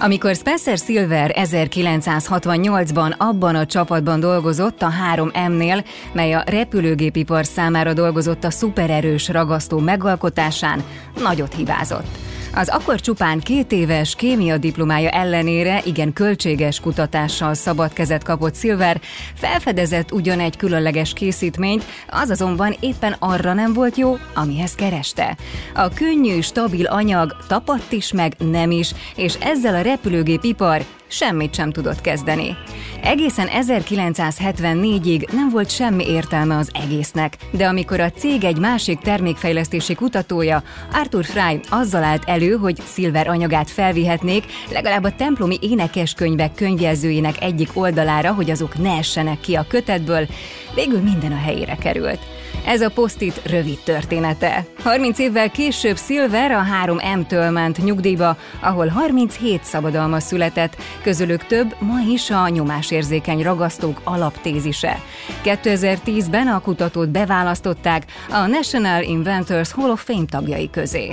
Amikor Spencer Silver 1968-ban abban a csapatban dolgozott a 3M-nél, mely a repülőgépipar számára dolgozott a szupererős ragasztó megalkotásán, nagyot hibázott. Az akkor csupán két éves kémia diplomája ellenére igen költséges kutatással szabad kezet kapott Silver, felfedezett ugyan egy különleges készítményt, az azonban éppen arra nem volt jó, amihez kereste. A könnyű, stabil anyag tapadt is meg nem is, és ezzel a repülőgépipar semmit sem tudott kezdeni. Egészen 1974-ig nem volt semmi értelme az egésznek, de amikor a cég egy másik termékfejlesztési kutatója, Arthur Fry azzal állt elő, hogy Silver anyagát felvihetnék legalább a templomi énekeskönyvek könyvjelzőinek egyik oldalára, hogy azok ne essenek ki a kötetből, végül minden a helyére került. Ez a posztit rövid története. 30 évvel később Silver a 3M-től ment nyugdíjba, ahol 37 szabadalma született, közülük több ma is a nyomásérzékeny ragasztók alaptézise. 2010-ben a kutatót beválasztották a National Inventors Hall of Fame tagjai közé.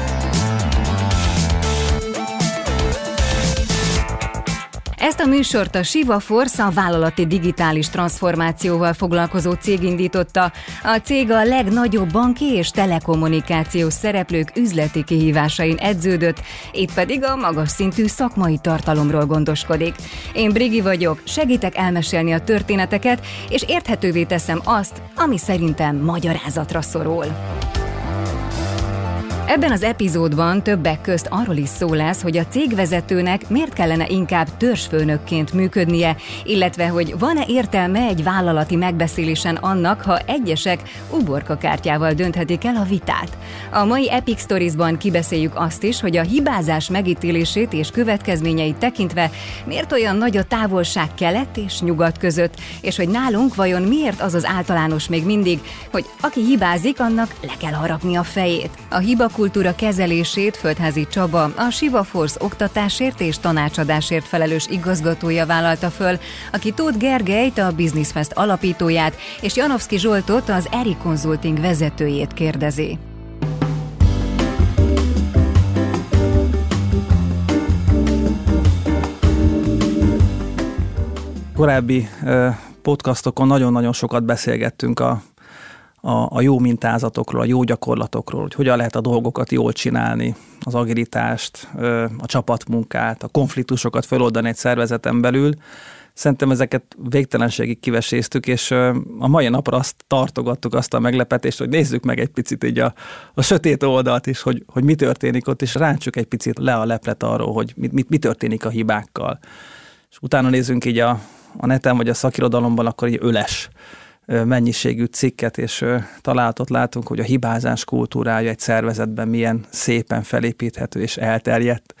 Ezt a műsort a Siva Force, a vállalati digitális transformációval foglalkozó cég indította. A cég a legnagyobb banki és telekommunikációs szereplők üzleti kihívásain edződött, itt pedig a magas szintű szakmai tartalomról gondoskodik. Én Brigi vagyok, segítek elmesélni a történeteket, és érthetővé teszem azt, ami szerintem magyarázatra szorul. Ebben az epizódban többek közt arról is szó lesz, hogy a cégvezetőnek miért kellene inkább törzsfőnökként működnie, illetve hogy van-e értelme egy vállalati megbeszélésen annak, ha egyesek uborka kártyával dönthetik el a vitát. A mai Epic Stories-ban kibeszéljük azt is, hogy a hibázás megítélését és következményeit tekintve miért olyan nagy a távolság kelet és nyugat között, és hogy nálunk vajon miért az az általános még mindig, hogy aki hibázik, annak le kell harapni a fejét. A hiba kultúra kezelését Földházi Csaba, a Siva Force oktatásért és tanácsadásért felelős igazgatója vállalta föl, aki Tóth Gergelyt, a Business Fest alapítóját, és Janowski Zsoltot, az Eri Consulting vezetőjét kérdezi. Korábbi podcastokon nagyon-nagyon sokat beszélgettünk a a, a jó mintázatokról, a jó gyakorlatokról, hogy hogyan lehet a dolgokat jól csinálni, az agilitást, a csapatmunkát, a konfliktusokat feloldani egy szervezeten belül. Szerintem ezeket végtelenségig kiveséztük, és a mai napra azt tartogattuk, azt a meglepetést, hogy nézzük meg egy picit így a, a sötét oldalt is, hogy, hogy mi történik ott, és ráncsuk egy picit le a leplet arról, hogy mi, mi, mi történik a hibákkal. És utána nézzünk így a, a neten vagy a szakirodalomban, akkor így öles mennyiségű cikket és találatot látunk, hogy a hibázás kultúrája egy szervezetben milyen szépen felépíthető és elterjedt.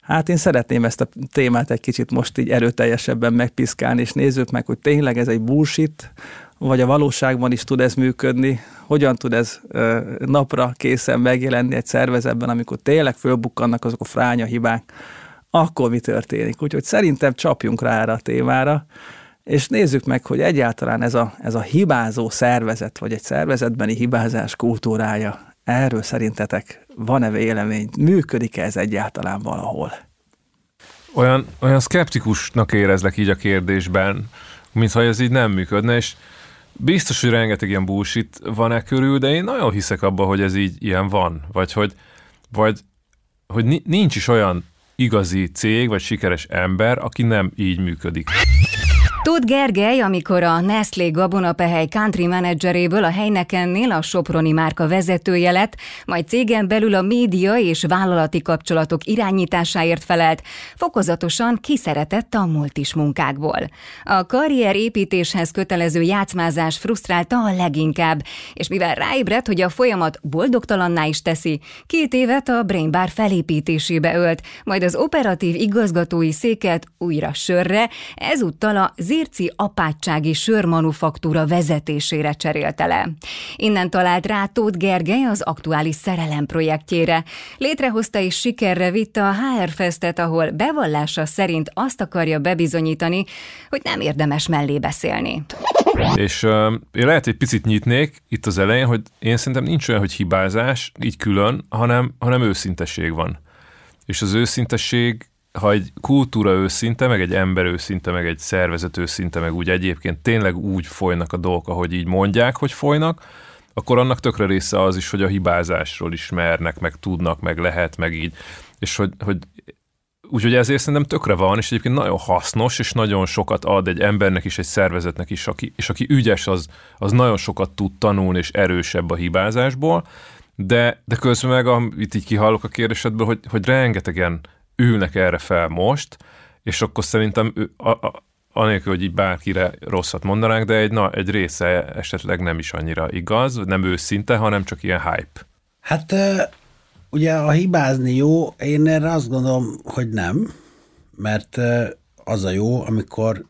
Hát én szeretném ezt a témát egy kicsit most így erőteljesebben megpiszkálni, és nézzük meg, hogy tényleg ez egy bullshit, vagy a valóságban is tud ez működni, hogyan tud ez napra készen megjelenni egy szervezetben, amikor tényleg fölbukkannak azok a fránya hibák, akkor mi történik. Úgyhogy szerintem csapjunk rá erre a témára, és nézzük meg, hogy egyáltalán ez a, ez a hibázó szervezet, vagy egy szervezetbeni hibázás kultúrája, erről szerintetek van-e vélemény? Működik-e ez egyáltalán valahol? Olyan, olyan szkeptikusnak érezlek így a kérdésben, mintha ez így nem működne, és biztos, hogy rengeteg ilyen bullshit van-e körül, de én nagyon hiszek abba, hogy ez így ilyen van, vagy hogy, vagy, hogy nincs is olyan igazi cég, vagy sikeres ember, aki nem így működik. Tóth Gergely, amikor a Nestlé Gabonapehely country menedzseréből a helynekennél a Soproni márka vezetője lett, majd cégen belül a média és vállalati kapcsolatok irányításáért felelt, fokozatosan kiszeretett a multis munkákból. A karrierépítéshez kötelező játszmázás frusztrálta a leginkább, és mivel ráébredt, hogy a folyamat boldogtalanná is teszi, két évet a Brain Bar felépítésébe ölt, majd az operatív igazgatói széket újra sörre, ezúttal a Zirci apátsági sörmanufaktúra vezetésére cserélte le. Innen talált rá Tóth Gergely az aktuális szerelem projektjére. Létrehozta és sikerre vitte a HR Festet, ahol bevallása szerint azt akarja bebizonyítani, hogy nem érdemes mellé beszélni. És uh, én lehet egy picit nyitnék itt az elején, hogy én szerintem nincs olyan, hogy hibázás, így külön, hanem, hanem őszintesség van. És az őszintesség ha egy kultúra őszinte, meg egy ember őszinte, meg egy szervezet őszinte, meg úgy egyébként tényleg úgy folynak a dolgok, ahogy így mondják, hogy folynak, akkor annak tökre része az is, hogy a hibázásról ismernek, meg tudnak, meg lehet, meg így. És hogy, hogy Úgyhogy ezért szerintem tökre van, és egyébként nagyon hasznos, és nagyon sokat ad egy embernek is, egy szervezetnek is, aki, és aki ügyes, az, az nagyon sokat tud tanulni, és erősebb a hibázásból, de, de közben meg, amit így kihallok a kérdésedből, hogy, hogy rengetegen ülnek erre fel most, és akkor szerintem a, a, anélkül, hogy így bárkire rosszat mondanánk, de egy, na, egy része esetleg nem is annyira igaz, nem őszinte, hanem csak ilyen hype. Hát ugye a hibázni jó, én erre azt gondolom, hogy nem, mert az a jó, amikor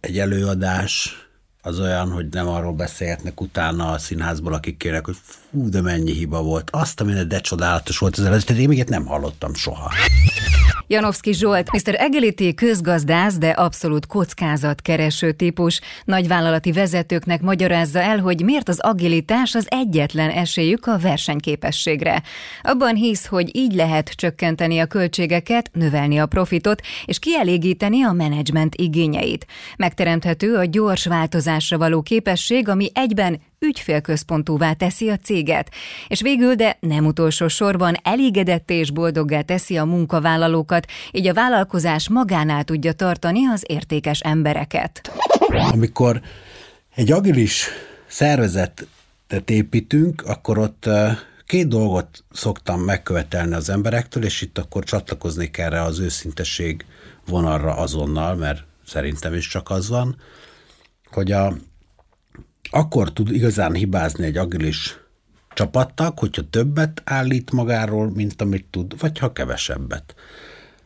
egy előadás az olyan, hogy nem arról beszélhetnek utána a színházból, akik kérek, hogy fú, de mennyi hiba volt. Azt, amire de csodálatos volt az előző, én még nem hallottam soha. Janowski Zsolt, Mr. Egility közgazdász, de abszolút kereső típus. Nagyvállalati vezetőknek magyarázza el, hogy miért az agilitás az egyetlen esélyük a versenyképességre. Abban hisz, hogy így lehet csökkenteni a költségeket, növelni a profitot és kielégíteni a menedzsment igényeit. Megteremthető a gyors változásra való képesség, ami egyben ügyfélközpontúvá teszi a céget, és végül, de nem utolsó sorban elégedett és boldoggá teszi a munkavállalókat, így a vállalkozás magánál tudja tartani az értékes embereket. Amikor egy agilis szervezetet építünk, akkor ott két dolgot szoktam megkövetelni az emberektől, és itt akkor csatlakoznék erre az őszinteség vonalra azonnal, mert szerintem is csak az van, hogy a akkor tud igazán hibázni egy agilis csapattag, hogyha többet állít magáról, mint amit tud, vagy ha kevesebbet.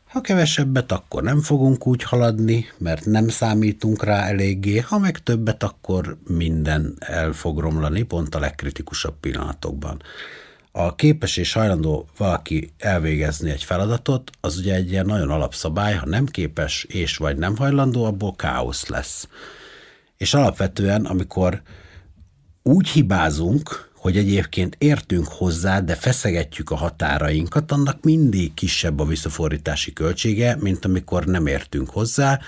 Ha kevesebbet, akkor nem fogunk úgy haladni, mert nem számítunk rá eléggé, ha meg többet, akkor minden el fog romlani, pont a legkritikusabb pillanatokban. A képes és hajlandó valaki elvégezni egy feladatot, az ugye egy ilyen nagyon alapszabály, ha nem képes és vagy nem hajlandó, abból káosz lesz. És alapvetően, amikor úgy hibázunk, hogy egyébként értünk hozzá, de feszegetjük a határainkat, annak mindig kisebb a visszafordítási költsége, mint amikor nem értünk hozzá.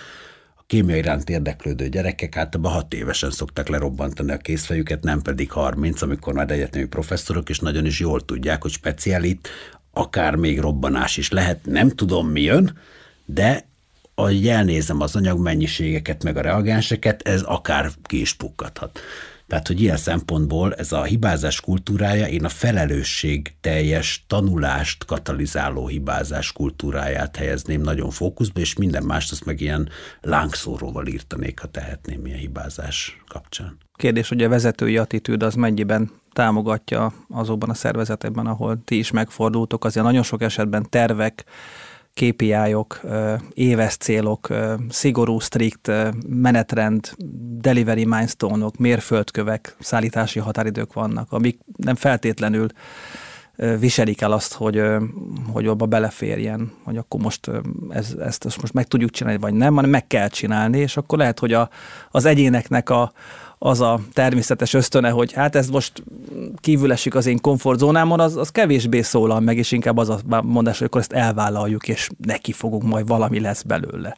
A kémia iránt érdeklődő gyerekek általában hat évesen szoktak lerobbantani a készfejüket, nem pedig 30, amikor már egyetemi professzorok, és nagyon is jól tudják, hogy speciálit, akár még robbanás is lehet, nem tudom mi jön, de ahogy elnézem az anyagmennyiségeket, meg a reagenseket, ez akár ki is pukkadhat. Tehát, hogy ilyen szempontból ez a hibázás kultúrája, én a felelősség teljes tanulást katalizáló hibázás kultúráját helyezném nagyon fókuszba, és minden mást azt meg ilyen lángszóróval írtanék, ha tehetném ilyen hibázás kapcsán. Kérdés, hogy a vezetői attitűd az mennyiben támogatja azokban a szervezetekben, ahol ti is megfordultok, azért nagyon sok esetben tervek, KPI-ok, éves célok, szigorú, strikt menetrend, delivery milestone-ok, mérföldkövek, szállítási határidők vannak, amik nem feltétlenül viselik el azt, hogy, hogy abba beleférjen, hogy akkor most ez, ezt, ezt most meg tudjuk csinálni, vagy nem, hanem meg kell csinálni, és akkor lehet, hogy a, az egyéneknek a, az a természetes ösztöne, hogy hát ez most kívül esik az én komfortzónámon, az, az kevésbé szólal meg, és inkább az a mondás, hogy akkor ezt elvállaljuk, és neki fogunk, majd valami lesz belőle.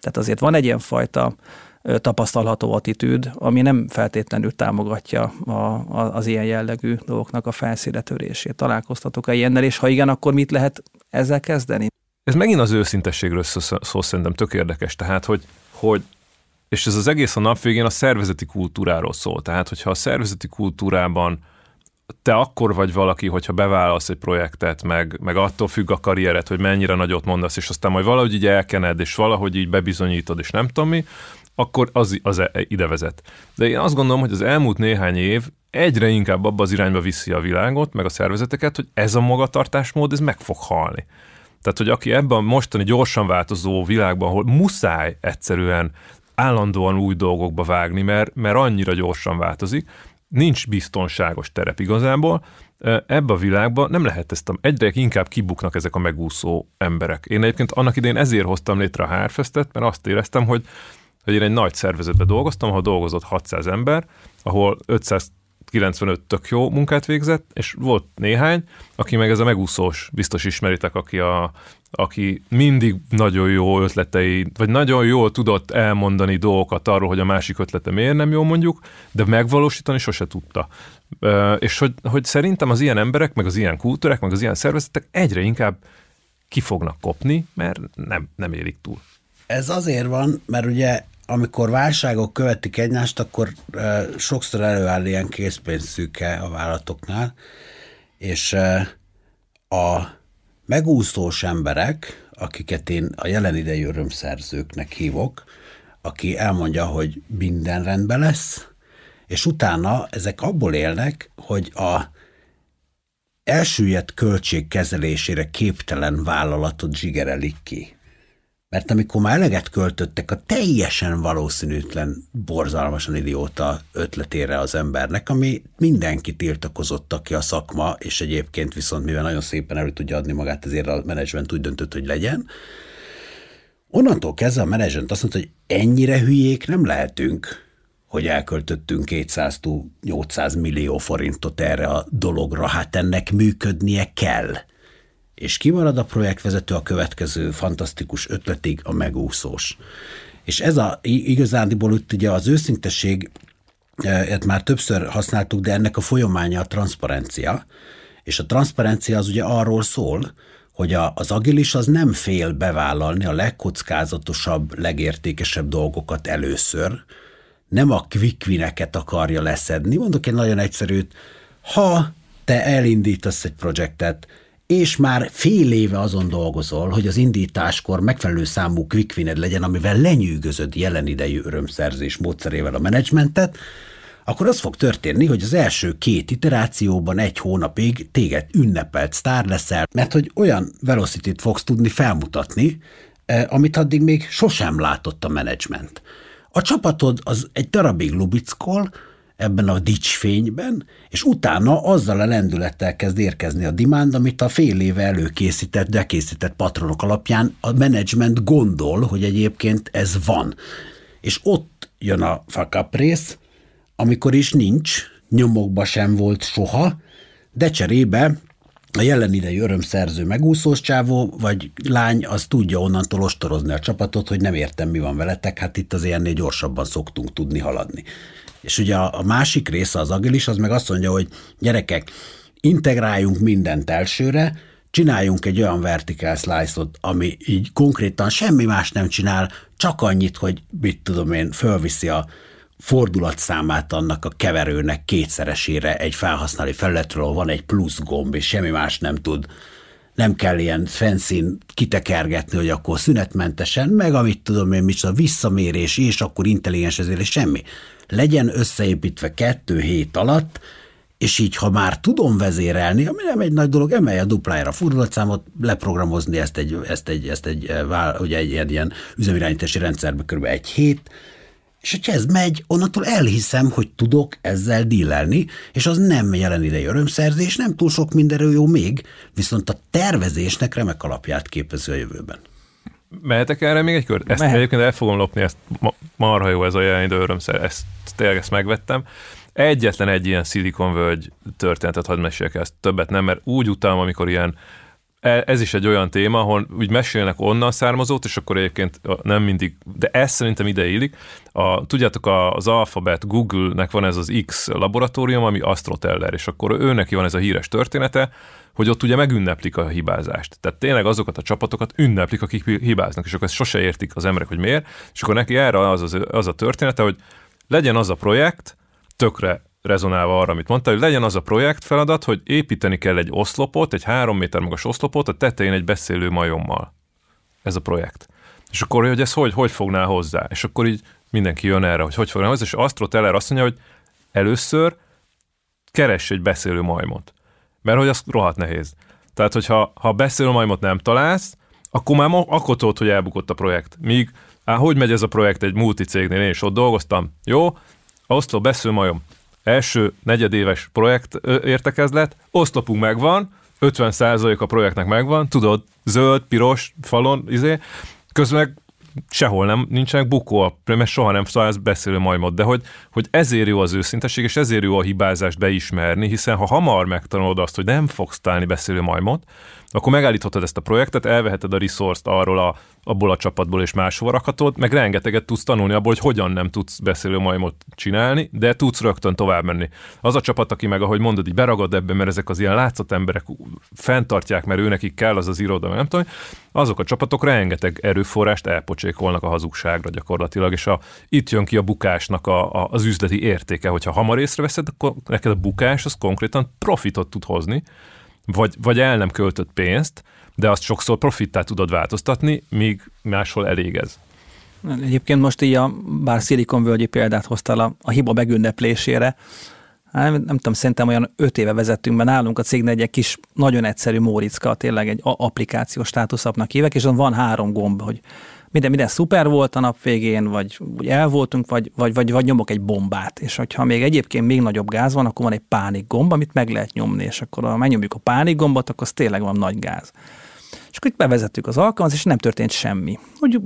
Tehát azért van egy ilyen fajta tapasztalható attitűd, ami nem feltétlenül támogatja a, a, az ilyen jellegű dolgoknak a felszíre törését. Találkoztatok-e ilyennel, és ha igen, akkor mit lehet ezzel kezdeni? Ez megint az őszintességről szó, szó szerintem tök érdekes, tehát hogy, hogy és ez az egész a nap végén a szervezeti kultúráról szól. Tehát, hogyha a szervezeti kultúrában te akkor vagy valaki, hogyha bevállalsz egy projektet, meg, meg attól függ a karriered, hogy mennyire nagyot mondasz, és aztán majd valahogy így elkened, és valahogy így bebizonyítod, és nem tudom mi, akkor az, az e, ide vezet. De én azt gondolom, hogy az elmúlt néhány év egyre inkább abba az irányba viszi a világot, meg a szervezeteket, hogy ez a magatartásmód, ez meg fog halni. Tehát, hogy aki ebben a mostani gyorsan változó világban, ahol muszáj egyszerűen állandóan új dolgokba vágni, mert, mert annyira gyorsan változik, nincs biztonságos terep igazából, ebbe a világban nem lehet ezt, a, egyre inkább kibuknak ezek a megúszó emberek. Én egyébként annak idején ezért hoztam létre a Hárfestet, mert azt éreztem, hogy, hogy én egy nagy szervezetben dolgoztam, ahol dolgozott 600 ember, ahol 500 95 tök jó munkát végzett, és volt néhány, aki meg ez a megúszós, biztos ismeritek, aki, a, aki mindig nagyon jó ötletei, vagy nagyon jól tudott elmondani dolgokat arról, hogy a másik ötlete miért nem jó mondjuk, de megvalósítani sose tudta. És hogy, hogy szerintem az ilyen emberek, meg az ilyen kultúrák, meg az ilyen szervezetek egyre inkább ki fognak kopni, mert nem, nem élik túl. Ez azért van, mert ugye amikor válságok követik egymást, akkor sokszor előáll ilyen készpénzszűke a vállalatoknál, és a megúszós emberek, akiket én a jelen idejű örömszerzőknek hívok, aki elmondja, hogy minden rendben lesz, és utána ezek abból élnek, hogy a elsüllyedt költség kezelésére képtelen vállalatot zsigerelik ki. Mert amikor már eleget költöttek a teljesen valószínűtlen, borzalmasan idióta ötletére az embernek, ami mindenki tiltakozott, aki a szakma, és egyébként viszont mivel nagyon szépen elő tudja adni magát, ezért a menedzsment úgy döntött, hogy legyen. Onnantól kezdve a menedzsment azt mondta, hogy ennyire hülyék nem lehetünk, hogy elköltöttünk 200-800 millió forintot erre a dologra, hát ennek működnie kell – és kimarad a projektvezető a következő fantasztikus ötletig a megúszós. És ez a igazándiból itt ugye az őszintesség, ezt már többször használtuk, de ennek a folyamánya a transzparencia, és a transzparencia az ugye arról szól, hogy a, az agilis az nem fél bevállalni a legkockázatosabb, legértékesebb dolgokat először, nem a quick akarja leszedni. Mondok egy nagyon egyszerűt, ha te elindítasz egy projektet, és már fél éve azon dolgozol, hogy az indításkor megfelelő számú quick legyen, amivel lenyűgözöd jelen idejű örömszerzés módszerével a menedzsmentet, akkor az fog történni, hogy az első két iterációban egy hónapig téged ünnepelt sztár leszel, mert hogy olyan velocity fogsz tudni felmutatni, eh, amit addig még sosem látott a menedzsment. A csapatod az egy darabig lubickol, ebben a dicsfényben, és utána azzal a lendülettel kezd érkezni a demand, amit a fél éve előkészített, de készített patronok alapján a menedzsment gondol, hogy egyébként ez van. És ott jön a fuck rész, amikor is nincs, nyomokba sem volt soha, de cserébe a jelen idei örömszerző megúszós csávó, vagy lány, az tudja onnantól ostorozni a csapatot, hogy nem értem, mi van veletek, hát itt az ilyennél gyorsabban szoktunk tudni haladni. És ugye a, a másik része az agilis, az meg azt mondja, hogy gyerekek, integráljunk mindent elsőre, csináljunk egy olyan vertical slice-ot, ami így konkrétan semmi más nem csinál, csak annyit, hogy mit tudom én, fölviszi a fordulatszámát annak a keverőnek kétszeresére egy felhasználói felületről, van egy plusz gomb, és semmi más nem tud. Nem kell ilyen fenszín kitekergetni, hogy akkor szünetmentesen, meg amit tudom én, micsoda visszamérés, és akkor intelligens ezért, és semmi legyen összeépítve kettő hét alatt, és így, ha már tudom vezérelni, ami nem egy nagy dolog, emelje a duplájára a fordulatszámot, leprogramozni ezt egy, ezt egy, ezt egy, eh, ugye egy ilyen, ilyen üzemirányítási rendszerbe kb. egy hét, és hogyha ez megy, onnantól elhiszem, hogy tudok ezzel dílelni, és az nem jelen idei örömszerzés, nem túl sok mindenről jó még, viszont a tervezésnek remek alapját képező a jövőben. Mehetek erre még egy kör? Ezt Mehet. egyébként el fogom lopni, ezt marha jó ez a jelen idő örömszer, ezt tényleg ezt megvettem. Egyetlen egy ilyen Silicon Valley történetet hadd meséljek ezt, többet nem, mert úgy utálom, amikor ilyen ez is egy olyan téma, ahol úgy mesélnek onnan származót, és akkor egyébként nem mindig, de ez szerintem ide illik. A, tudjátok, az Alphabet Google-nek van ez az X laboratórium, ami Astroteller, és akkor őnek van ez a híres története, hogy ott ugye megünneplik a hibázást. Tehát tényleg azokat a csapatokat ünneplik, akik hibáznak, és akkor ezt sose értik az emberek, hogy miért, és akkor neki erre az, az, az a története, hogy legyen az a projekt, tökre rezonálva arra, amit mondta, hogy legyen az a projekt feladat, hogy építeni kell egy oszlopot, egy három méter magas oszlopot, a tetején egy beszélő majommal. Ez a projekt. És akkor, hogy ez hogy, hogy fogná hozzá? És akkor így mindenki jön erre, hogy hogy fogná hozzá, és Astro Teller azt mondja, hogy először keress egy beszélő majmot. Mert hogy az rohadt nehéz. Tehát, hogyha ha beszélő majmot nem találsz, akkor már akkor tudod, hogy elbukott a projekt. Míg, á, hogy megy ez a projekt egy multicégnél, én is ott dolgoztam. Jó, oszlop, beszélő majom első negyedéves projekt értekezlet, oszlopunk megvan, 50% a projektnek megvan, tudod, zöld, piros, falon, izé, közben sehol nem, nincsenek bukó, mert soha nem találsz beszélő majmot, de hogy, hogy ezért jó az őszintesség, és ezért jó a hibázást beismerni, hiszen ha hamar megtanulod azt, hogy nem fogsz találni beszélő majmot, akkor megállíthatod ezt a projektet, elveheted a resource-t arról a, abból a csapatból és máshova rakhatod, meg rengeteget tudsz tanulni abból, hogy hogyan nem tudsz beszélő majmot csinálni, de tudsz rögtön tovább menni. Az a csapat, aki meg, ahogy mondod, így beragad ebben, mert ezek az ilyen látszat emberek fenntartják, mert őnekik kell az az iroda, nem tudom, azok a csapatok rengeteg erőforrást elpocsékolnak a hazugságra gyakorlatilag, és a, itt jön ki a bukásnak a, a, az üzleti értéke, hogyha hamar észreveszed, akkor neked a bukás az konkrétan profitot tud hozni, vagy, vagy el nem költött pénzt, de azt sokszor profittá tudod változtatni, míg máshol elég ez. Egyébként most így a, bár Silicon Völgyi példát hoztál a, a hiba megünneplésére, hát nem, nem tudom, szerintem olyan öt éve vezettünk be nálunk a cégnél egy kis, nagyon egyszerű Móricka, tényleg egy applikációs státuszapnak hívek, és van három gomb, hogy minden, minden szuper volt a nap végén, vagy, vagy el voltunk, vagy, vagy, vagy, vagy nyomok egy bombát. És hogyha még egyébként még nagyobb gáz van, akkor van egy pánik gomb, amit meg lehet nyomni, és akkor ha megnyomjuk a pánik gombot, akkor az tényleg van nagy gáz. És akkor itt bevezettük az alkalmazást, és nem történt semmi. Úgy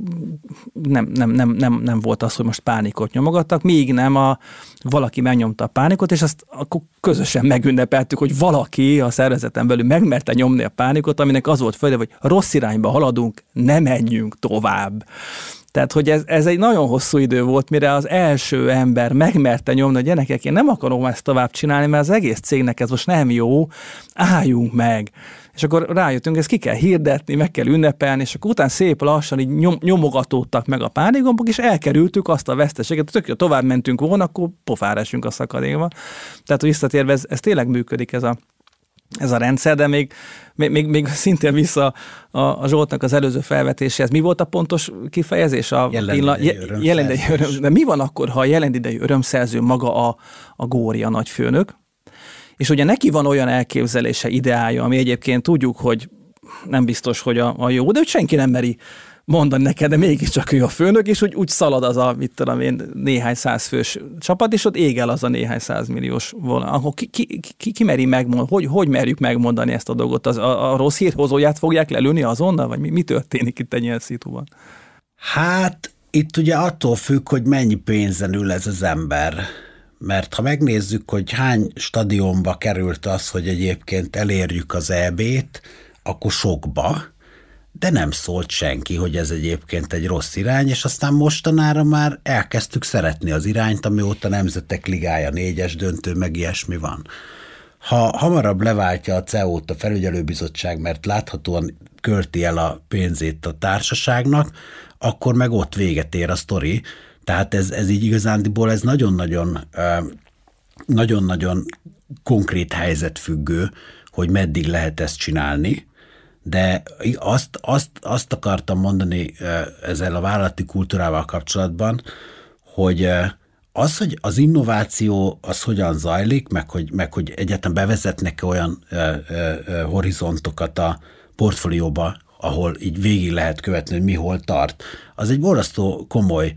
nem, nem, nem, nem, nem volt az, hogy most pánikot nyomogattak, míg nem a, valaki megnyomta a pánikot, és azt akkor közösen megünnepeltük, hogy valaki a szervezeten belül megmerte nyomni a pánikot, aminek az volt föl, hogy rossz irányba haladunk, ne menjünk tovább. Tehát, hogy ez, ez egy nagyon hosszú idő volt, mire az első ember megmerte nyomni, hogy gyerekek, én nem akarom ezt tovább csinálni, mert az egész cégnek ez most nem jó, álljunk meg és akkor rájöttünk, ezt ki kell hirdetni, meg kell ünnepelni, és akkor utána szép lassan így nyom, nyomogatódtak meg a pánigombok, és elkerültük azt a veszteséget, tök jó, tovább mentünk volna, akkor pofára esünk a szakadékba. Tehát visszatérve, ez, ez tényleg működik ez a, ez a rendszer, de még, még, még, még szintén vissza a, a Zsoltnak az előző felvetéséhez. Mi volt a pontos kifejezés? A jelen idejű örömszerző. öröm, de mi van akkor, ha a jelen idejű örömszerző maga a, a Gória nagyfőnök, és ugye neki van olyan elképzelése, ideája, ami egyébként tudjuk, hogy nem biztos, hogy a, a jó, de hogy senki nem meri mondani neked, de mégiscsak ő a főnök, és úgy, úgy szalad az a, mit tudom én, néhány százfős csapat, és ott ég el az a néhány százmilliós volna. Akkor ki, ki, ki, ki meri megmondani, hogy, hogy merjük megmondani ezt a dolgot? Az, a, a rossz hírhozóját fogják lelőni azonnal, vagy mi, mi történik itt egy ilyen szituban? Hát itt ugye attól függ, hogy mennyi pénzen ül ez az ember mert ha megnézzük, hogy hány stadionba került az, hogy egyébként elérjük az EB-t, akkor sokba, de nem szólt senki, hogy ez egyébként egy rossz irány, és aztán mostanára már elkezdtük szeretni az irányt, amióta Nemzetek Ligája négyes döntő, meg ilyesmi van. Ha hamarabb leváltja a CEO-t a felügyelőbizottság, mert láthatóan költi el a pénzét a társaságnak, akkor meg ott véget ér a sztori, tehát ez, ez így igazándiból ez nagyon-nagyon nagyon-nagyon konkrét helyzetfüggő, hogy meddig lehet ezt csinálni, de azt, azt, azt akartam mondani ezzel a vállalati kultúrával kapcsolatban, hogy az, hogy az innováció az hogyan zajlik, meg hogy, meg hogy egyáltalán bevezetnek olyan ö, ö, horizontokat a portfólióba, ahol így végig lehet követni, hogy mi hol tart, az egy borzasztó komoly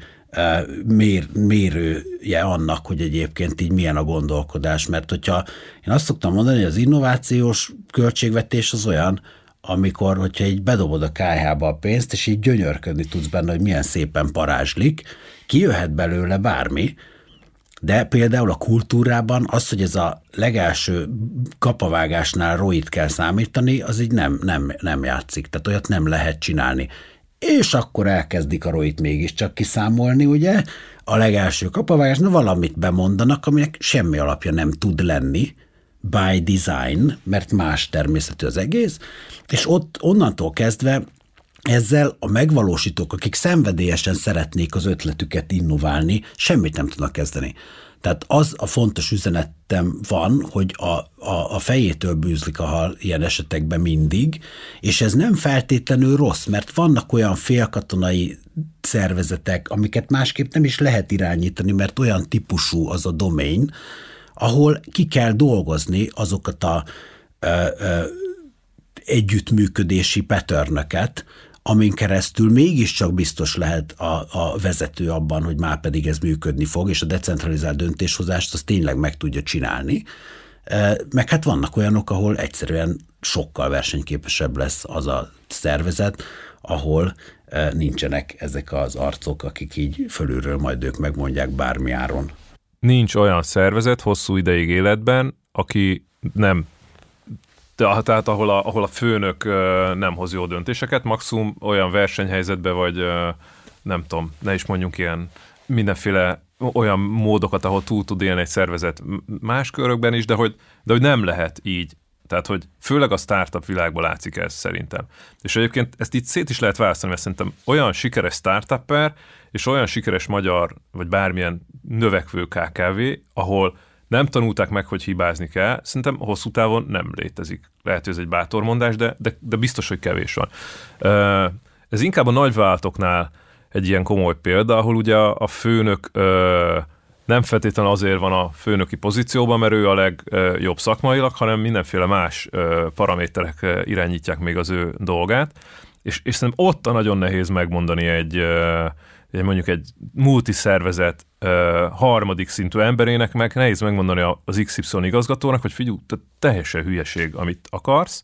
mér, mérője annak, hogy egyébként így milyen a gondolkodás. Mert hogyha én azt szoktam mondani, hogy az innovációs költségvetés az olyan, amikor, hogyha így bedobod a KH-ba a pénzt, és így gyönyörködni tudsz benne, hogy milyen szépen parázslik, kijöhet belőle bármi, De például a kultúrában az, hogy ez a legelső kapavágásnál roit kell számítani, az így nem, nem, nem játszik. Tehát olyat nem lehet csinálni. És akkor elkezdik a roit mégiscsak kiszámolni, ugye? A legelső kapavágásnál valamit bemondanak, aminek semmi alapja nem tud lenni, by design, mert más természetű az egész, és ott onnantól kezdve ezzel a megvalósítók, akik szenvedélyesen szeretnék az ötletüket innoválni, semmit nem tudnak kezdeni. Tehát az a fontos üzenetem van, hogy a, a, a fejétől bűzlik a hal ilyen esetekben mindig, és ez nem feltétlenül rossz, mert vannak olyan félkatonai szervezetek, amiket másképp nem is lehet irányítani, mert olyan típusú az a domain, ahol ki kell dolgozni azokat a ö, ö, együttműködési petörnöket, amin keresztül mégiscsak biztos lehet a, a vezető abban, hogy már pedig ez működni fog, és a decentralizált döntéshozást az tényleg meg tudja csinálni. Meg hát vannak olyanok, ahol egyszerűen sokkal versenyképesebb lesz az a szervezet, ahol nincsenek ezek az arcok, akik így fölülről majd ők megmondják bármi áron. Nincs olyan szervezet hosszú ideig életben, aki nem tehát ahol a, ahol a főnök nem hoz jó döntéseket, maximum olyan versenyhelyzetbe, vagy nem tudom, ne is mondjunk ilyen mindenféle olyan módokat, ahol túl tud élni egy szervezet más körökben is, de hogy, de hogy nem lehet így. Tehát, hogy főleg a startup világban látszik ez szerintem. És egyébként ezt itt szét is lehet választani, mert szerintem olyan sikeres startupper, és olyan sikeres magyar, vagy bármilyen növekvő KKV, ahol nem tanulták meg, hogy hibázni kell, szerintem hosszú távon nem létezik. Lehet, hogy ez egy bátor mondás, de, de, de biztos, hogy kevés van. Ez inkább a nagyvállalatoknál egy ilyen komoly példa, ahol ugye a főnök nem feltétlenül azért van a főnöki pozícióban, mert ő a legjobb szakmailag, hanem mindenféle más paraméterek irányítják még az ő dolgát, és, és szerintem ott a nagyon nehéz megmondani egy, mondjuk egy multiszervezet uh, harmadik szintű emberének meg nehéz megmondani az XY igazgatónak, hogy figyelj, te teljesen hülyeség, amit akarsz,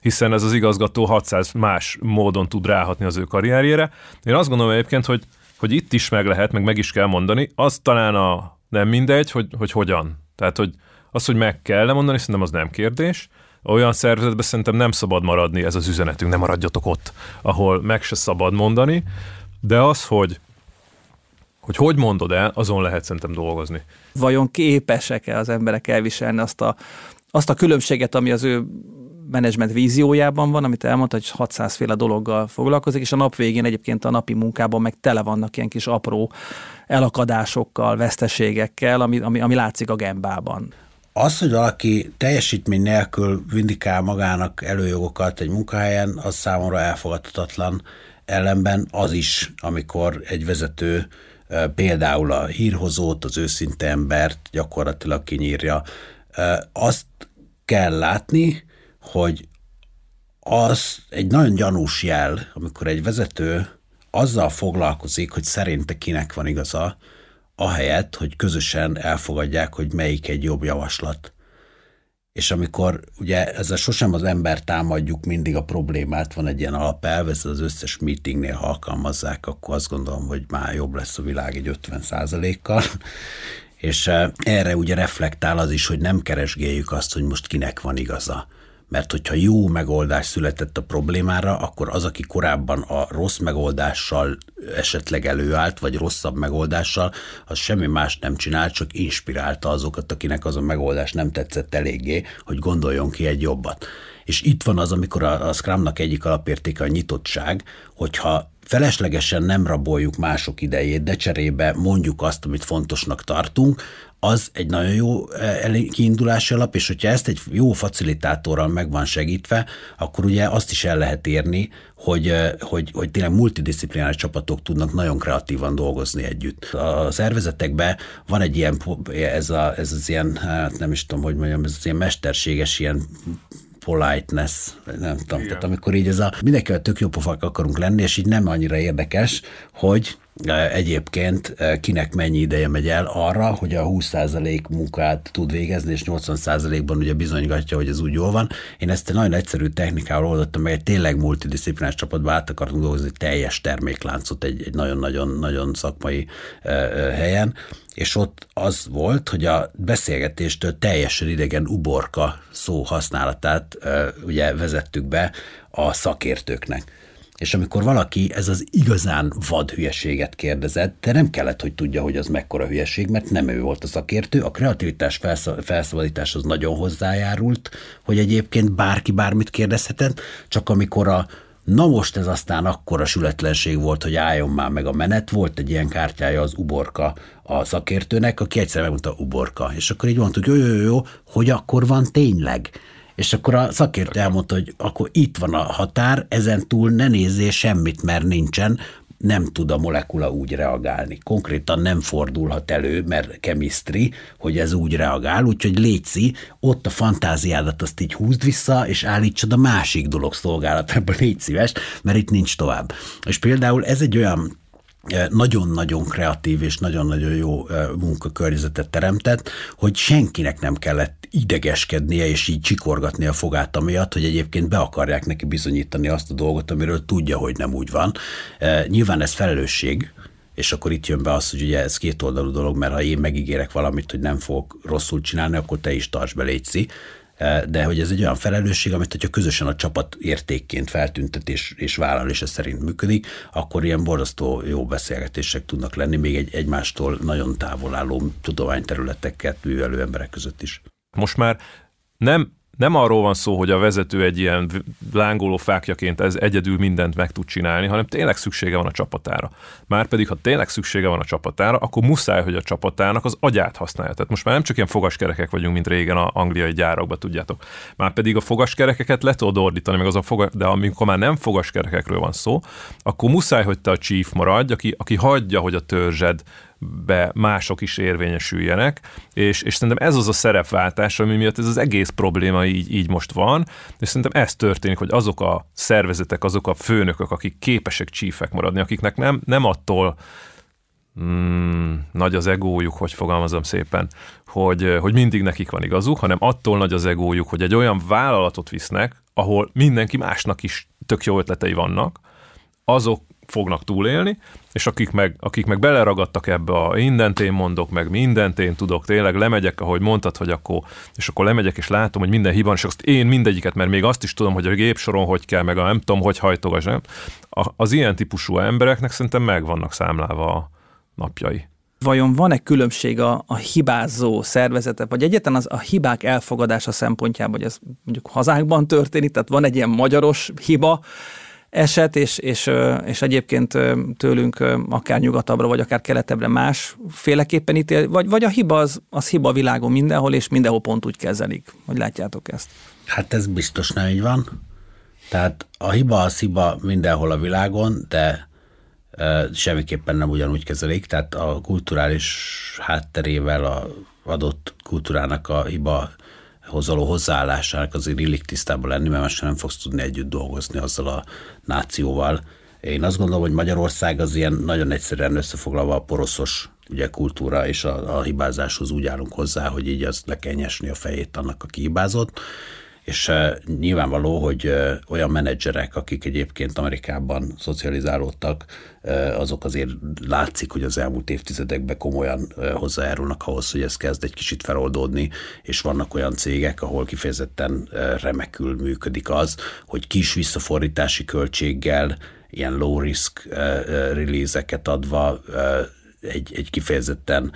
hiszen ez az igazgató 600 más módon tud ráhatni az ő karrierjére. Én azt gondolom egyébként, hogy, hogy itt is meg lehet, meg meg is kell mondani, az talán a nem mindegy, hogy, hogy hogyan. Tehát, hogy az, hogy meg kell lemondani, szerintem az nem kérdés. Olyan szervezetben szerintem nem szabad maradni, ez az üzenetünk, nem maradjatok ott, ahol meg se szabad mondani, de az, hogy hogy hogy mondod el, azon lehet szerintem dolgozni. Vajon képesek-e az emberek elviselni azt a, azt a különbséget, ami az ő menedzsment víziójában van, amit elmondta, hogy 600 féle dologgal foglalkozik, és a nap végén egyébként a napi munkában meg tele vannak ilyen kis apró elakadásokkal, veszteségekkel, ami, ami, ami látszik a gembában. Az, hogy valaki teljesítmény nélkül vindikál magának előjogokat egy munkahelyen, az számomra elfogadhatatlan. Ellenben az is, amikor egy vezető például a hírhozót, az őszinte embert gyakorlatilag kinyírja. Azt kell látni, hogy az egy nagyon gyanús jel, amikor egy vezető azzal foglalkozik, hogy szerinte kinek van igaza, ahelyett, hogy közösen elfogadják, hogy melyik egy jobb javaslat. És amikor ugye ezzel sosem az ember támadjuk mindig a problémát, van egy ilyen alapelv, ez az összes meetingnél, ha alkalmazzák, akkor azt gondolom, hogy már jobb lesz a világ egy 50% kal és eh, erre ugye reflektál az is, hogy nem keresgéljük azt, hogy most kinek van igaza mert hogyha jó megoldás született a problémára, akkor az, aki korábban a rossz megoldással esetleg előállt, vagy rosszabb megoldással, az semmi más nem csinált, csak inspirálta azokat, akinek az a megoldás nem tetszett eléggé, hogy gondoljon ki egy jobbat. És itt van az, amikor a, a Scrumnak egyik alapértéke a nyitottság, hogyha feleslegesen nem raboljuk mások idejét, de cserébe mondjuk azt, amit fontosnak tartunk, az egy nagyon jó eh, kiindulási alap, és hogyha ezt egy jó facilitátorral meg van segítve, akkor ugye azt is el lehet érni, hogy, eh, hogy, hogy tényleg multidisziplináris csapatok tudnak nagyon kreatívan dolgozni együtt. A szervezetekben van egy ilyen, ez, a, ez az ilyen, hát nem is tudom, hogy mondjam, ez az ilyen mesterséges ilyen politeness, nem tudom, Igen. tehát amikor így ez a mindenkivel tök jó pofák akarunk lenni, és így nem annyira érdekes, hogy egyébként kinek mennyi ideje megy el arra, hogy a 20% munkát tud végezni, és 80%-ban ugye bizonygatja, hogy ez úgy jól van. Én ezt egy nagyon egyszerű technikával oldottam meg, egy tényleg multidisciplinás csapatba át akartunk dolgozni, teljes termékláncot egy, egy nagyon-nagyon-nagyon szakmai helyen, és ott az volt, hogy a beszélgetéstől teljesen idegen uborka szó használatát ugye vezettük be a szakértőknek és amikor valaki ez az igazán vad hülyeséget kérdezett, de nem kellett, hogy tudja, hogy az mekkora hülyeség, mert nem ő volt a szakértő, a kreativitás felszabadítás az nagyon hozzájárult, hogy egyébként bárki bármit kérdezhetett, csak amikor a Na most ez aztán akkora sületlenség volt, hogy álljon már meg a menet, volt egy ilyen kártyája az uborka a szakértőnek, aki egyszer megmondta uborka, és akkor így mondtuk, jó, jó, jó, jó, hogy akkor van tényleg. És akkor a szakértő elmondta, hogy akkor itt van a határ, ezen túl ne nézzél semmit, mert nincsen, nem tud a molekula úgy reagálni. Konkrétan nem fordulhat elő, mert chemistry, hogy ez úgy reagál, úgyhogy létszi, ott a fantáziádat azt így húzd vissza, és állítsad a másik dolog szolgálatába, légy szíves, mert itt nincs tovább. És például ez egy olyan nagyon-nagyon kreatív és nagyon-nagyon jó munkakörnyezetet teremtett, hogy senkinek nem kellett idegeskednie és így csikorgatni a fogát amiatt, hogy egyébként be akarják neki bizonyítani azt a dolgot, amiről tudja, hogy nem úgy van. Nyilván ez felelősség, és akkor itt jön be az, hogy ugye ez két oldalú dolog, mert ha én megígérek valamit, hogy nem fogok rosszul csinálni, akkor te is tarts be, légy de hogy ez egy olyan felelősség, amit hogyha közösen a csapat értékként feltüntet és, és vállal, és ez szerint működik, akkor ilyen borzasztó jó beszélgetések tudnak lenni, még egy egymástól nagyon távol álló tudományterületeket művelő emberek között is. Most már nem nem arról van szó, hogy a vezető egy ilyen lángoló fákjaként ez egyedül mindent meg tud csinálni, hanem tényleg szüksége van a csapatára. Márpedig, ha tényleg szüksége van a csapatára, akkor muszáj, hogy a csapatának az agyát használja. Tehát most már nem csak ilyen fogaskerekek vagyunk, mint régen a angliai gyárakban, tudjátok. Márpedig a fogaskerekeket le tudod ordítani, meg az a foga, de amikor már nem fogaskerekekről van szó, akkor muszáj, hogy te a chief maradj, aki, aki hagyja, hogy a törzsed be mások is érvényesüljenek, és, és szerintem ez az a szerepváltás, ami miatt ez az egész probléma így, így most van, és szerintem ez történik, hogy azok a szervezetek, azok a főnökök, akik képesek csífek maradni, akiknek nem, nem attól mm, nagy az egójuk, hogy fogalmazom szépen, hogy, hogy mindig nekik van igazuk, hanem attól nagy az egójuk, hogy egy olyan vállalatot visznek, ahol mindenki másnak is tök jó ötletei vannak, azok fognak túlélni, és akik meg, akik meg beleragadtak ebbe a mindent én mondok, meg mindent én tudok, tényleg lemegyek, ahogy mondtad, hogy akkor, és akkor lemegyek, és látom, hogy minden hiban, és azt én mindegyiket, mert még azt is tudom, hogy a gépsoron hogy kell, meg a nem tudom, hogy hajtogas, nem? Az ilyen típusú embereknek szerintem meg vannak számlálva a napjai vajon van-e különbség a, a hibázó szervezetek, vagy egyetlen az a hibák elfogadása szempontjából, hogy ez mondjuk hazánkban történik, tehát van egy ilyen magyaros hiba, eset, és, és, és egyébként tőlünk akár nyugatabbra, vagy akár keletebbre más féleképpen ítél, vagy, vagy a hiba az, az hiba a világon mindenhol, és mindenhol pont úgy kezelik. Hogy látjátok ezt? Hát ez biztos nem így van. Tehát a hiba az hiba mindenhol a világon, de semmiképpen nem ugyanúgy kezelik, tehát a kulturális hátterével a adott kultúrának a hiba való hozzáállásának azért illik tisztában lenni, mert más nem fogsz tudni együtt dolgozni azzal a nációval. Én azt gondolom, hogy Magyarország az ilyen nagyon egyszerűen összefoglalva a poroszos ugye kultúra és a, a hibázáshoz úgy állunk hozzá, hogy így azt le kell a fejét annak, aki hibázott és nyilvánvaló, hogy olyan menedzserek, akik egyébként Amerikában szocializálódtak, azok azért látszik, hogy az elmúlt évtizedekben komolyan hozzájárulnak ahhoz, hogy ez kezd egy kicsit feloldódni, és vannak olyan cégek, ahol kifejezetten remekül működik az, hogy kis visszafordítási költséggel, ilyen low risk release-eket adva egy, egy kifejezetten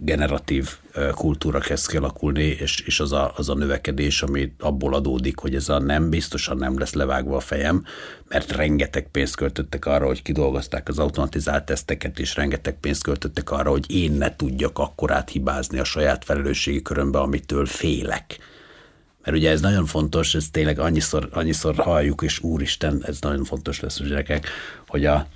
generatív kultúra kezd kialakulni, és, és az, a, az a növekedés, ami abból adódik, hogy ez a nem biztosan nem lesz levágva a fejem, mert rengeteg pénzt költöttek arra, hogy kidolgozták az automatizált teszteket, és rengeteg pénzt költöttek arra, hogy én ne tudjak akkorát hibázni a saját felelősségi körömbe, amitől félek. Mert ugye ez nagyon fontos, ez tényleg annyiszor, annyiszor halljuk, és úristen, ez nagyon fontos lesz a gyerekek, hogy a,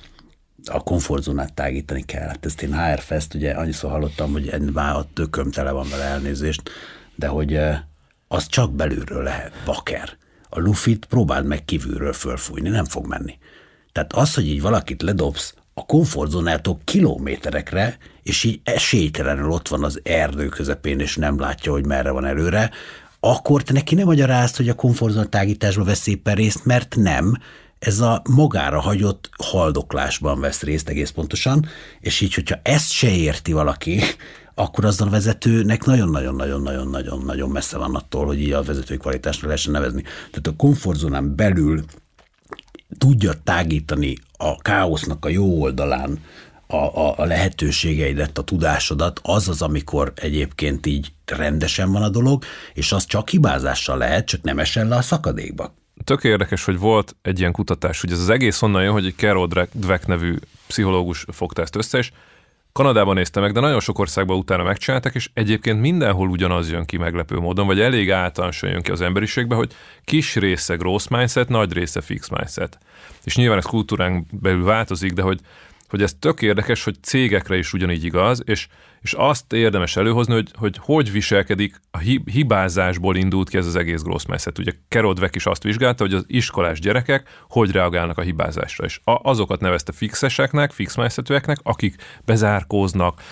a komfortzónát tágítani kell. Hát ezt én HR Fest, ugye annyiszor hallottam, hogy már a tököm tele van vele elnézést, de hogy az csak belülről lehet, baker. A lufit próbáld meg kívülről fölfújni, nem fog menni. Tehát az, hogy így valakit ledobsz a komfortzónától kilométerekre, és így esélytelenül ott van az erdő közepén, és nem látja, hogy merre van előre, akkor te neki nem magyarázd, hogy a komfortzóna tágításban vesz éppen részt, mert nem, ez a magára hagyott haldoklásban vesz részt egész pontosan, és így, hogyha ezt se érti valaki, akkor azzal a vezetőnek nagyon-nagyon-nagyon-nagyon-nagyon-nagyon messze van attól, hogy így a vezetői kvalitásra lehessen nevezni. Tehát a komfortzónán belül tudja tágítani a káosznak a jó oldalán a, a, a lehetőségeidet, a tudásodat, az az, amikor egyébként így rendesen van a dolog, és az csak hibázással lehet, csak nem esel le a szakadékba. Tök érdekes, hogy volt egy ilyen kutatás, hogy ez az egész onnan jön, hogy egy Carol Dweck nevű pszichológus fogta ezt össze, és Kanadában nézte meg, de nagyon sok országban utána megcsináltak, és egyébként mindenhol ugyanaz jön ki meglepő módon, vagy elég általánosan jön ki az emberiségbe, hogy kis része gross mindset, nagy része fix mindset. És nyilván ez kultúránk belül változik, de hogy hogy ez tök érdekes, hogy cégekre is ugyanígy igaz, és, és azt érdemes előhozni, hogy, hogy hogy viselkedik, a hibázásból indult ki ez az egész growth mindset. Ugye Kerodvek is azt vizsgálta, hogy az iskolás gyerekek hogy reagálnak a hibázásra, és azokat nevezte fixeseknek, fix mindsetűeknek, akik bezárkóznak,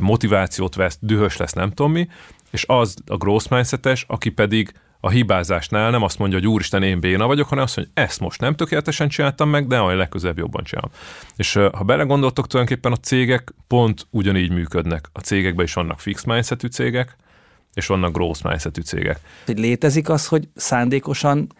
motivációt vesz, dühös lesz, nem tudom mi, és az a growth mindsetes, aki pedig a hibázásnál nem azt mondja, hogy úristen, én béna vagyok, hanem azt mondja, hogy ezt most nem tökéletesen csináltam meg, de majd legközelebb jobban csinálom. És ha belegondoltok, tulajdonképpen a cégek pont ugyanígy működnek. A cégekben is vannak fix mindsetű cégek, és vannak growth mindsetű cégek. Hogy létezik az, hogy szándékosan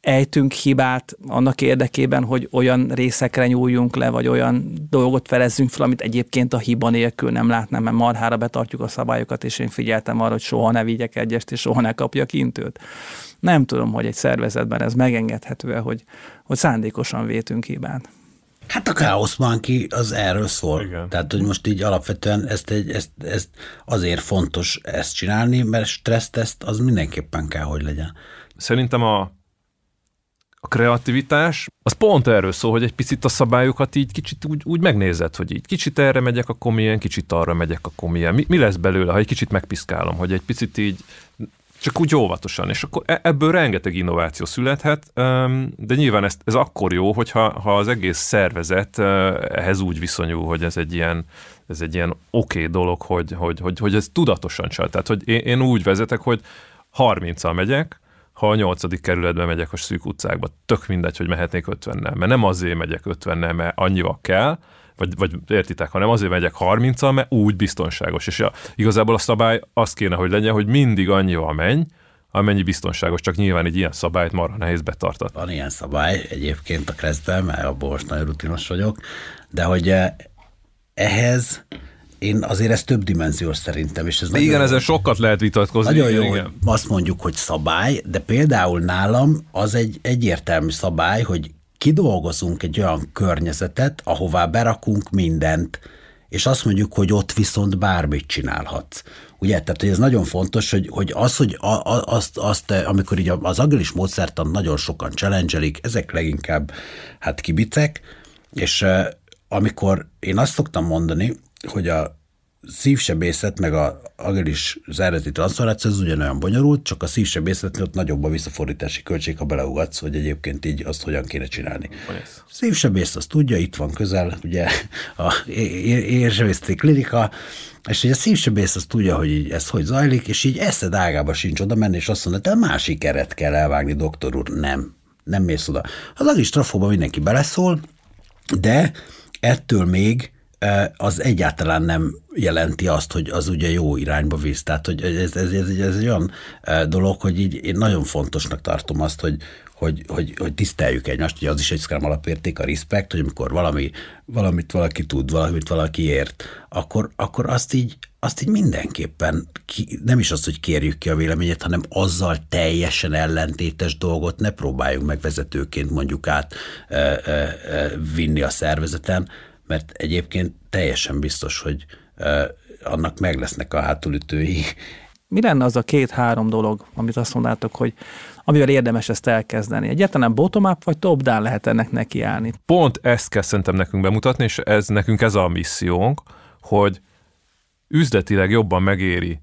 ejtünk hibát annak érdekében, hogy olyan részekre nyúljunk le, vagy olyan dolgot felezzünk fel, amit egyébként a hiba nélkül nem látnám, mert marhára betartjuk a szabályokat, és én figyeltem arra, hogy soha ne vigyek egyest, és soha ne kapjak intőt. Nem tudom, hogy egy szervezetben ez megengedhető -e, hogy, hogy szándékosan vétünk hibát. Hát a Chaos Monkey az erről szól. Igen. Tehát, hogy most így alapvetően ezt, egy, ezt, ezt azért fontos ezt csinálni, mert stresszteszt az mindenképpen kell, hogy legyen. Szerintem a a kreativitás, az pont erről szól, hogy egy picit a szabályokat így kicsit úgy, úgy megnézed, hogy így kicsit erre megyek, akkor milyen, kicsit arra megyek, akkor milyen. Mi, mi lesz belőle, ha egy kicsit megpiszkálom, hogy egy picit így csak úgy óvatosan, és akkor e, ebből rengeteg innováció születhet, de nyilván ez, ez akkor jó, hogyha ha az egész szervezet ehhez úgy viszonyul, hogy ez egy ilyen, ez egy ilyen oké okay dolog, hogy, hogy, hogy, hogy ez tudatosan csal. Tehát, hogy én, én úgy vezetek, hogy 30-al megyek, ha a nyolcadik kerületbe megyek a szűk utcákba, tök mindegy, hogy mehetnék 50-nel, mert nem azért megyek 50-nel, mert annyival kell, vagy, vagy értitek, hanem azért megyek 30-al, mert úgy biztonságos. És a, igazából a szabály az kéne, hogy legyen, hogy mindig annyival menj, amennyi biztonságos, csak nyilván egy ilyen szabályt marha nehéz betartatni. Van ilyen szabály egyébként a kresztben, mert abból most nagyon rutinos vagyok, de hogy eh, ehhez én azért ez több dimenziós szerintem. És ez de igen, ezen sokat lehet vitatkozni. Nagyon igen, jó, igen. azt mondjuk, hogy szabály, de például nálam az egy egyértelmű szabály, hogy kidolgozunk egy olyan környezetet, ahová berakunk mindent, és azt mondjuk, hogy ott viszont bármit csinálhatsz. Ugye, tehát hogy ez nagyon fontos, hogy, hogy az, hogy a, a, azt, azt, amikor így az agilis módszertan nagyon sokan challenge ezek leginkább hát kibicek, és amikor én azt szoktam mondani, hogy a szívsebészet meg a agilis zárati transformáció az ugyanolyan bonyolult, csak a szívsebészet ott nagyobb a visszafordítási költség, ha beleugatsz, hogy egyébként így azt hogyan kéne csinálni. Yes. Szívsebész azt tudja, itt van közel, ugye a érsebészeti klinika, és hogy a szívsebész azt tudja, hogy így ez hogy zajlik, és így eszed ágába sincs oda menni, és azt mondja, te másik keret kell elvágni, doktor úr. Nem, nem mész oda. Az agis trafóba mindenki beleszól, de ettől még az egyáltalán nem jelenti azt, hogy az ugye jó irányba visz. Tehát, hogy ez, ez, ez, ez egy olyan dolog, hogy így én nagyon fontosnak tartom azt, hogy, hogy, hogy, hogy tiszteljük egymást, hogy az is egy Scrum alapérték, a respect, hogy amikor valami, valamit valaki tud, valamit valaki ért, akkor, akkor azt így, azt így mindenképpen, ki, nem is az, hogy kérjük ki a véleményét, hanem azzal teljesen ellentétes dolgot ne próbáljunk meg vezetőként mondjuk át e, e, e, vinni a szervezeten, mert egyébként teljesen biztos, hogy annak meg lesznek a hátulütői. Mi lenne az a két-három dolog, amit azt mondtátok, hogy amivel érdemes ezt elkezdeni? Egyáltalán bottom-up vagy top-down lehet ennek nekiállni? Pont ezt kell szerintem nekünk bemutatni, és ez nekünk ez a missziónk, hogy üzletileg jobban megéri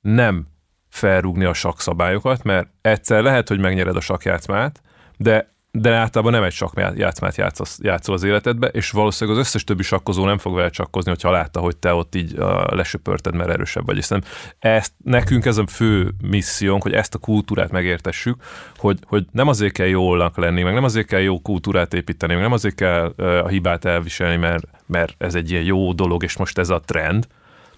nem felrúgni a sakszabályokat, mert egyszer lehet, hogy megnyered a sakjátszmát, de de általában nem egy csak játszmát játszol, játszol az életedbe, és valószínűleg az összes többi sakkozó nem fog vele csakkozni, hogyha látta, hogy te ott így uh, lesöpörted, mert erősebb vagy. Hiszen ezt, nekünk ez a fő missziónk, hogy ezt a kultúrát megértessük, hogy, hogy nem azért kell jólnak lenni, meg nem azért kell jó kultúrát építeni, meg nem azért kell a hibát elviselni, mert, mert ez egy ilyen jó dolog, és most ez a trend,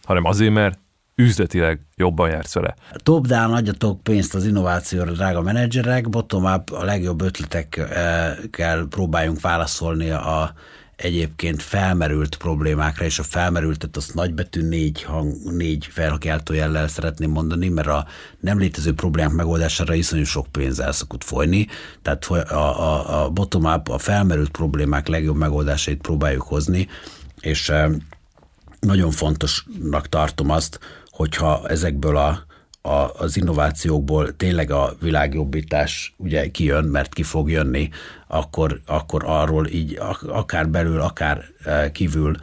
hanem azért, mert üzletileg jobban jársz vele. Top-down adjatok pénzt az innovációra, drága menedzserek, bottom-up a legjobb ötletekkel próbáljunk válaszolni a egyébként felmerült problémákra, és a felmerültet azt nagybetű négy, hang, négy jellel szeretném mondani, mert a nem létező problémák megoldására iszonyú sok pénz el szokott folyni, tehát a, a, a bottom-up, a felmerült problémák legjobb megoldásait próbáljuk hozni, és nagyon fontosnak tartom azt, hogyha ezekből a, a, az innovációkból tényleg a világjobbítás ugye kijön, mert ki fog jönni, akkor, akkor arról így akár belül, akár e, kívül,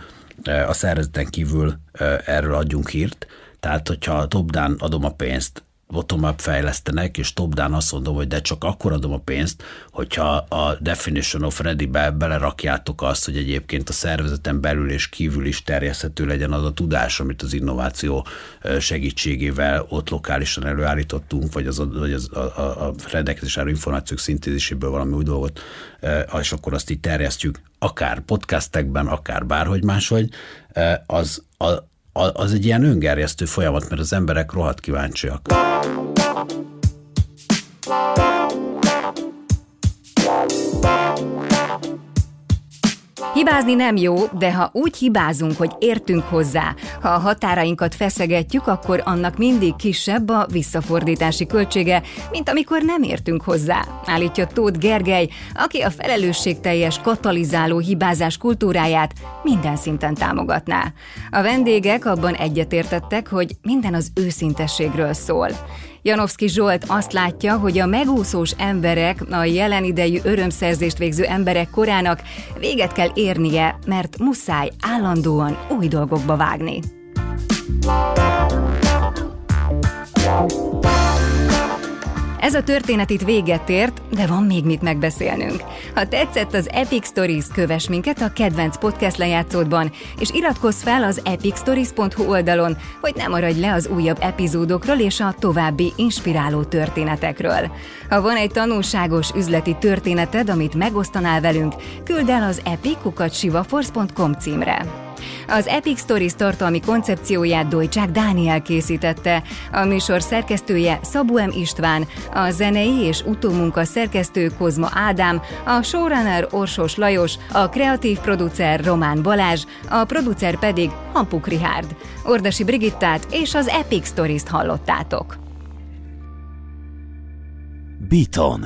e, a szervezeten kívül e, erről adjunk hírt. Tehát, hogyha top-down adom a pénzt, bottom-up fejlesztenek, és top-down azt mondom, hogy de csak akkor adom a pénzt, hogyha a definition of ready-be belerakjátok azt, hogy egyébként a szervezeten belül és kívül is terjeszthető legyen az a tudás, amit az innováció segítségével ott lokálisan előállítottunk, vagy az, vagy az a, a, a rendelkezés álló információk szintéziséből valami új dolgot, és akkor azt így terjesztjük, akár podcastekben, akár bárhogy máshogy, az, a, az egy ilyen öngerjesztő folyamat, mert az emberek rohadt kíváncsiak. Hibázni nem jó, de ha úgy hibázunk, hogy értünk hozzá, ha a határainkat feszegetjük, akkor annak mindig kisebb a visszafordítási költsége, mint amikor nem értünk hozzá, állítja Tóth Gergely, aki a felelősségteljes katalizáló hibázás kultúráját minden szinten támogatná. A vendégek abban egyetértettek, hogy minden az őszintességről szól. Janowski Zsolt azt látja, hogy a megúszós emberek, a jelen idejű örömszerzést végző emberek korának véget kell érnie, mert muszáj állandóan új dolgokba vágni. Ez a történet itt véget ért, de van még mit megbeszélnünk. Ha tetszett az Epic Stories, kövess minket a kedvenc podcast lejátszódban, és iratkozz fel az epicstories.hu oldalon, hogy ne maradj le az újabb epizódokról és a további inspiráló történetekről. Ha van egy tanulságos üzleti történeted, amit megosztanál velünk, küld el az epic.sivaforce.com címre. Az Epic Stories tartalmi koncepcióját Dojcsák Dániel készítette, a műsor szerkesztője Szabó M. István, a zenei és utómunka szerkesztő Kozma Ádám, a showrunner Orsos Lajos, a kreatív producer Román Balázs, a producer pedig Hampuk Rihárd. Ordasi Brigittát és az Epic Stories-t hallottátok. Beaton